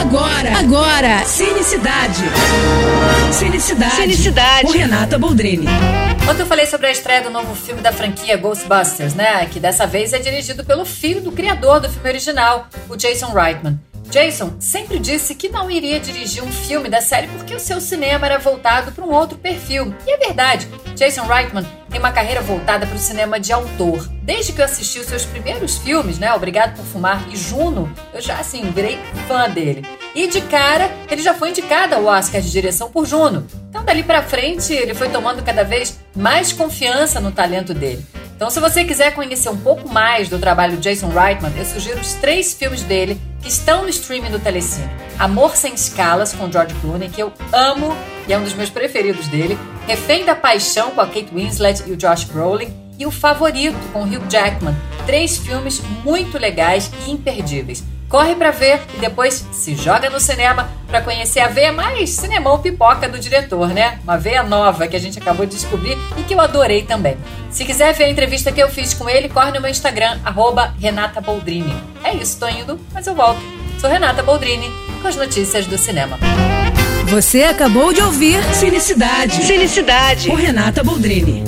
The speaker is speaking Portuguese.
Agora, agora, Cinecidade. Cinecidade. Cinecidade. Com Renata Boldrini. Ontem eu falei sobre a estreia do novo filme da franquia Ghostbusters, né? Que dessa vez é dirigido pelo filho do criador do filme original, o Jason Reitman. Jason sempre disse que não iria dirigir um filme da série porque o seu cinema era voltado para um outro perfil. E é verdade, Jason Reitman tem uma carreira voltada para o cinema de autor. Desde que eu assisti os seus primeiros filmes, né, Obrigado por Fumar e Juno, eu já assim virei fã dele. E de cara, ele já foi indicado ao Oscar de direção por Juno. Então dali para frente, ele foi tomando cada vez mais confiança no talento dele. Então, se você quiser conhecer um pouco mais do trabalho de Jason Reitman, eu sugiro os três filmes dele que estão no streaming do Telecine. Amor Sem Escalas, com George Clooney, que eu amo e é um dos meus preferidos dele. Refém da Paixão, com a Kate Winslet e o Josh Brolin. E O Favorito, com Hugh Jackman. Três filmes muito legais e imperdíveis corre para ver e depois se joga no cinema para conhecer a veia mais cinemão pipoca do diretor, né? Uma veia nova que a gente acabou de descobrir e que eu adorei também. Se quiser ver a entrevista que eu fiz com ele, corre no meu Instagram, arroba Renata Boldrini. É isso, tô indo, mas eu volto. Sou Renata Boldrini, com as notícias do cinema. Você acabou de ouvir Cinicidade. Cinicidade. Com Renata Boldrini.